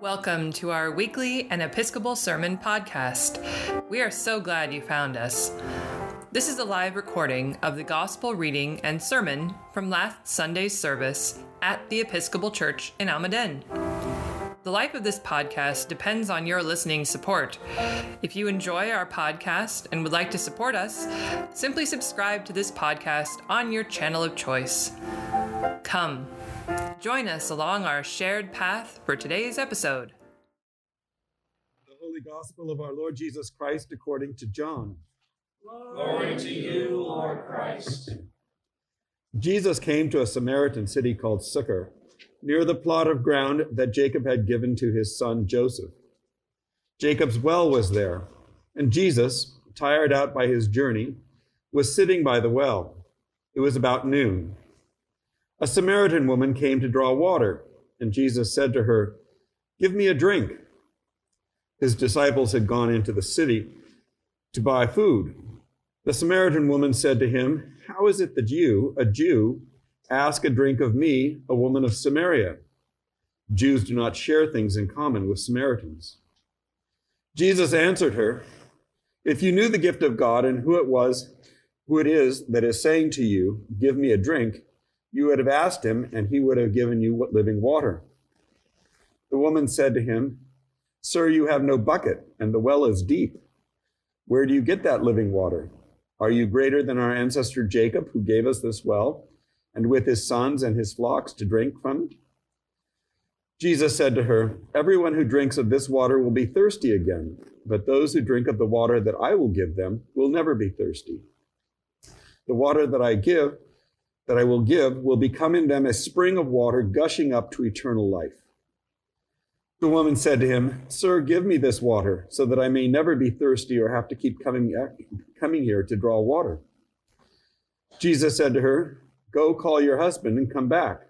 Welcome to our weekly and Episcopal Sermon podcast. We are so glad you found us. This is a live recording of the Gospel reading and sermon from last Sunday's service at the Episcopal Church in Almaden. The life of this podcast depends on your listening support. If you enjoy our podcast and would like to support us, simply subscribe to this podcast on your channel of choice. Come, join us along our shared path for today's episode. The Holy Gospel of our Lord Jesus Christ according to John. Glory to you, Lord Christ. Jesus came to a Samaritan city called Sychar, near the plot of ground that Jacob had given to his son Joseph. Jacob's well was there, and Jesus, tired out by his journey, was sitting by the well. It was about noon. A Samaritan woman came to draw water, and Jesus said to her, Give me a drink. His disciples had gone into the city to buy food. The Samaritan woman said to him, How is it that you, a Jew, ask a drink of me, a woman of Samaria? Jews do not share things in common with Samaritans. Jesus answered her, If you knew the gift of God and who it was, who it is that is saying to you, Give me a drink, you would have asked him, and he would have given you living water. The woman said to him, Sir, you have no bucket, and the well is deep. Where do you get that living water? Are you greater than our ancestor Jacob, who gave us this well, and with his sons and his flocks to drink from it? Jesus said to her, Everyone who drinks of this water will be thirsty again, but those who drink of the water that I will give them will never be thirsty. The water that I give that I will give will become in them a spring of water gushing up to eternal life. The woman said to him, Sir, give me this water so that I may never be thirsty or have to keep coming, coming here to draw water. Jesus said to her, Go call your husband and come back.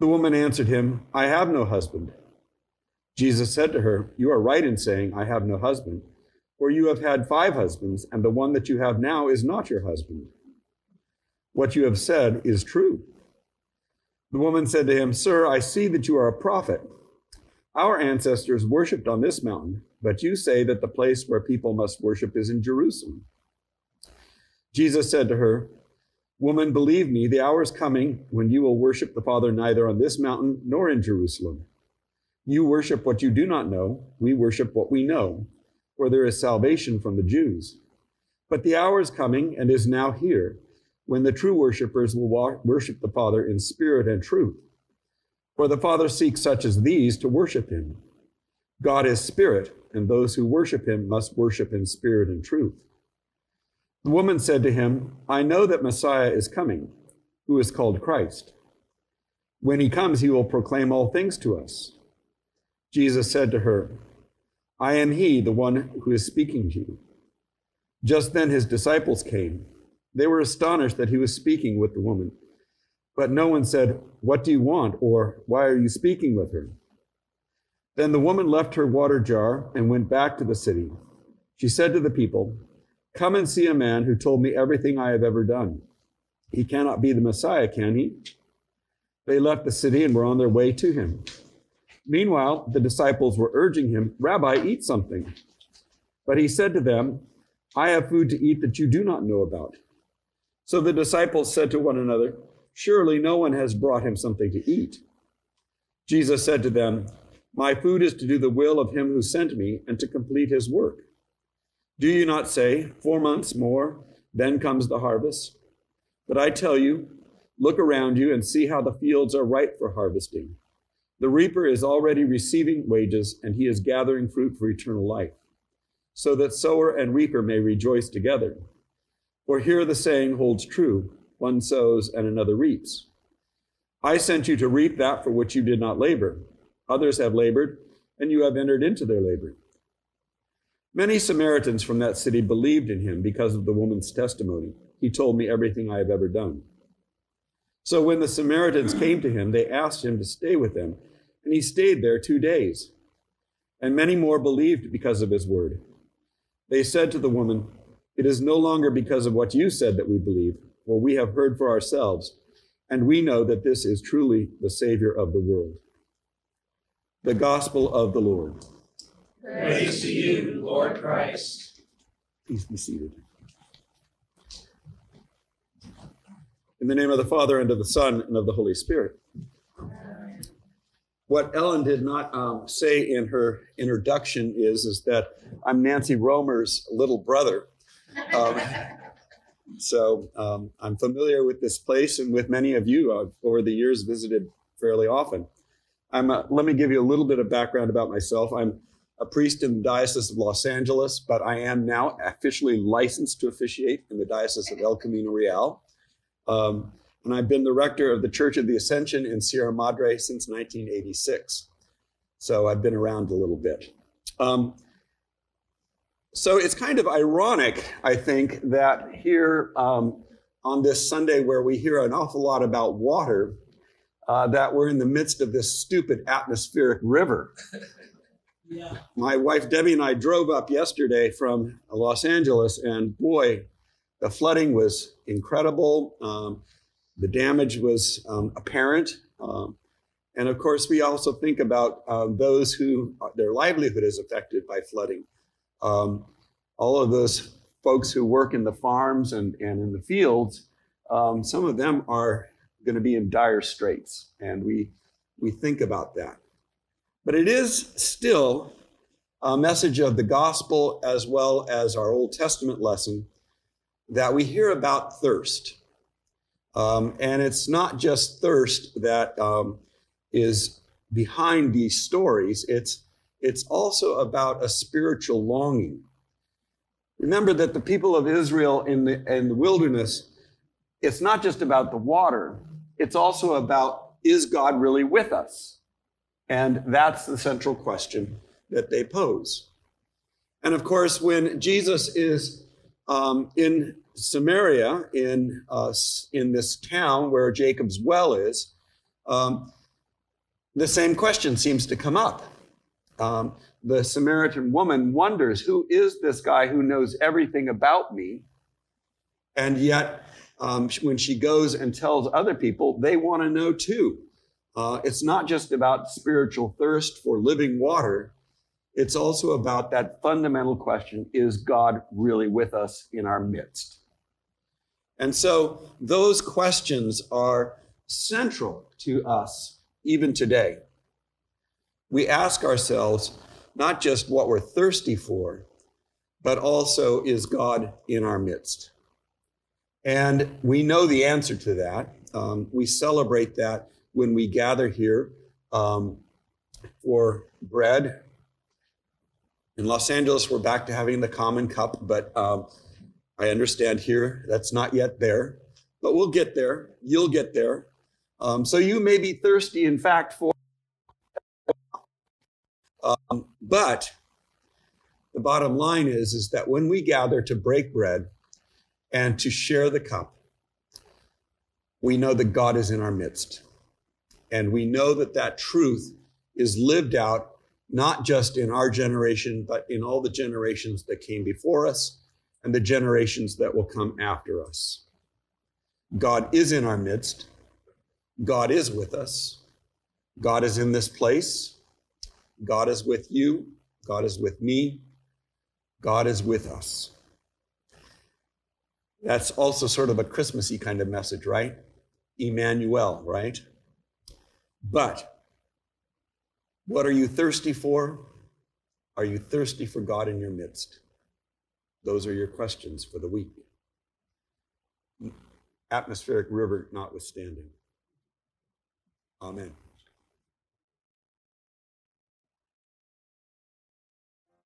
The woman answered him, I have no husband. Jesus said to her, You are right in saying, I have no husband, for you have had five husbands, and the one that you have now is not your husband. What you have said is true. The woman said to him, Sir, I see that you are a prophet. Our ancestors worshipped on this mountain, but you say that the place where people must worship is in Jerusalem. Jesus said to her, Woman, believe me, the hour is coming when you will worship the Father neither on this mountain nor in Jerusalem. You worship what you do not know, we worship what we know, for there is salvation from the Jews. But the hour is coming and is now here when the true worshippers will worship the Father in spirit and truth. For the Father seeks such as these to worship him. God is spirit, and those who worship him must worship in spirit and truth. The woman said to him, I know that Messiah is coming, who is called Christ. When he comes, he will proclaim all things to us. Jesus said to her, I am he, the one who is speaking to you. Just then his disciples came they were astonished that he was speaking with the woman. But no one said, What do you want? or Why are you speaking with her? Then the woman left her water jar and went back to the city. She said to the people, Come and see a man who told me everything I have ever done. He cannot be the Messiah, can he? They left the city and were on their way to him. Meanwhile, the disciples were urging him, Rabbi, eat something. But he said to them, I have food to eat that you do not know about. So the disciples said to one another, Surely no one has brought him something to eat. Jesus said to them, My food is to do the will of him who sent me and to complete his work. Do you not say, Four months more, then comes the harvest? But I tell you, look around you and see how the fields are ripe for harvesting. The reaper is already receiving wages, and he is gathering fruit for eternal life, so that sower and reaper may rejoice together. For here the saying holds true one sows and another reaps. I sent you to reap that for which you did not labor. Others have labored, and you have entered into their labor. Many Samaritans from that city believed in him because of the woman's testimony. He told me everything I have ever done. So when the Samaritans came to him, they asked him to stay with them, and he stayed there two days. And many more believed because of his word. They said to the woman, it is no longer because of what you said that we believe, for we have heard for ourselves, and we know that this is truly the Savior of the world. The Gospel of the Lord. Praise to you, Lord Christ. Please be seated. In the name of the Father, and of the Son, and of the Holy Spirit. What Ellen did not um, say in her introduction is, is that I'm Nancy Romer's little brother. Um, so um, I'm familiar with this place and with many of you. I've over the years visited fairly often. I'm a, let me give you a little bit of background about myself. I'm a priest in the Diocese of Los Angeles, but I am now officially licensed to officiate in the Diocese of El Camino Real. Um, and I've been the rector of the Church of the Ascension in Sierra Madre since 1986. So I've been around a little bit. Um, so it's kind of ironic, I think, that here um, on this Sunday, where we hear an awful lot about water, uh, that we're in the midst of this stupid atmospheric river. Yeah. My wife Debbie and I drove up yesterday from Los Angeles, and boy, the flooding was incredible. Um, the damage was um, apparent. Um, and of course, we also think about um, those who their livelihood is affected by flooding. Um, all of those folks who work in the farms and, and in the fields, um, some of them are going to be in dire straits. And we, we think about that. But it is still a message of the gospel as well as our Old Testament lesson that we hear about thirst. Um, and it's not just thirst that um, is behind these stories, it's, it's also about a spiritual longing. Remember that the people of Israel in the, in the wilderness, it's not just about the water, it's also about is God really with us? And that's the central question that they pose. And of course, when Jesus is um, in Samaria, in, uh, in this town where Jacob's well is, um, the same question seems to come up. Um, the Samaritan woman wonders who is this guy who knows everything about me? And yet, um, when she goes and tells other people, they want to know too. Uh, it's not just about spiritual thirst for living water, it's also about that fundamental question is God really with us in our midst? And so those questions are central to us even today. We ask ourselves not just what we're thirsty for, but also is God in our midst? And we know the answer to that. Um, we celebrate that when we gather here um, for bread in Los Angeles, we're back to having the common cup, but um, I understand here that's not yet there. But we'll get there. You'll get there. Um, so you may be thirsty, in fact, for. Um, but the bottom line is, is that when we gather to break bread and to share the cup, we know that God is in our midst. And we know that that truth is lived out not just in our generation, but in all the generations that came before us and the generations that will come after us. God is in our midst. God is with us. God is in this place. God is with you. God is with me. God is with us. That's also sort of a Christmassy kind of message, right? Emmanuel, right? But what are you thirsty for? Are you thirsty for God in your midst? Those are your questions for the week. Atmospheric river notwithstanding. Amen.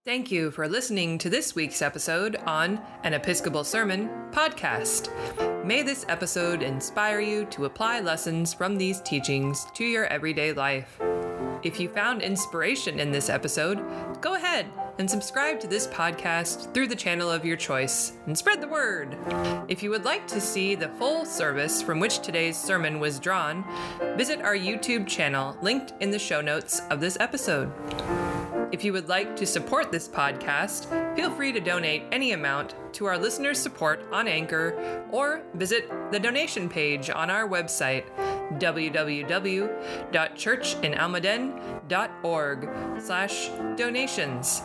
Thank you for listening to this week's episode on An Episcopal Sermon podcast. May this episode inspire you to apply lessons from these teachings to your everyday life. If you found inspiration in this episode, go ahead and subscribe to this podcast through the channel of your choice and spread the word. If you would like to see the full service from which today's sermon was drawn, visit our YouTube channel linked in the show notes of this episode. If you would like to support this podcast, feel free to donate any amount to our listeners' support on Anchor or visit the donation page on our website www.churchinalmaden.org slash donations.